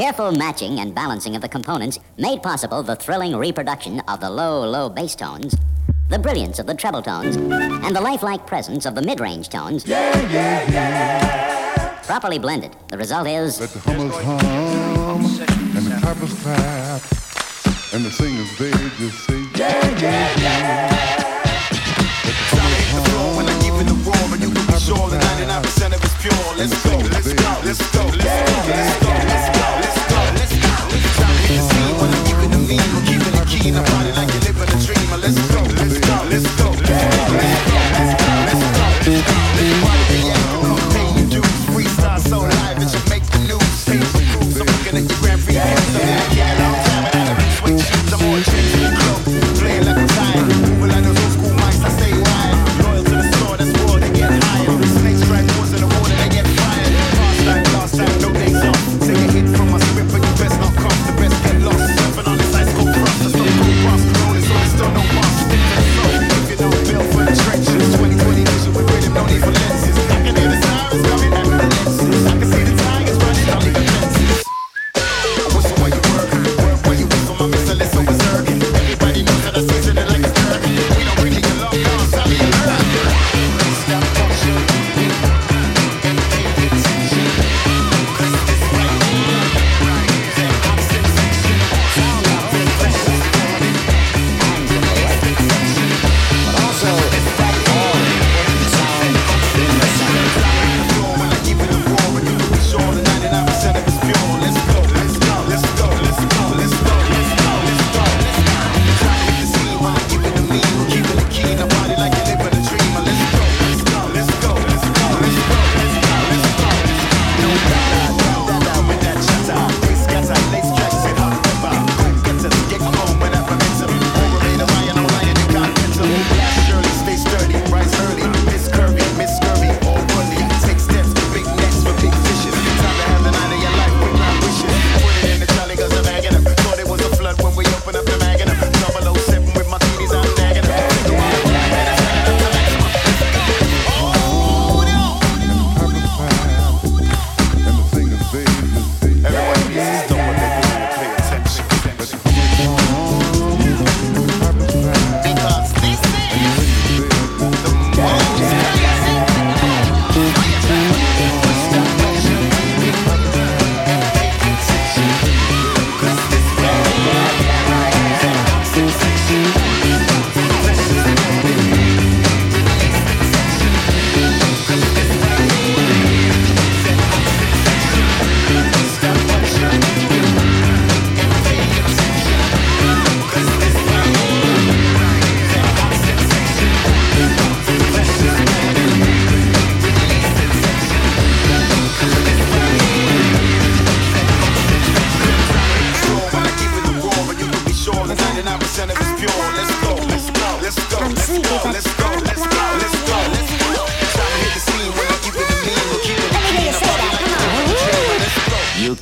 Careful matching and balancing of the components made possible the thrilling reproduction of the low, low bass tones, the brilliance of the treble tones, and the lifelike presence of the mid-range tones. Yeah, yeah, yeah. Properly blended, the result is... Let the hummers hum, and the clappers clap, and the singers, they just say, yeah, yeah, yeah. Let the hummers hum, when I give it the roar, and you can be sure that 99% of it's see nobody like.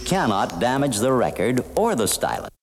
Cannot damage the record or the stylus.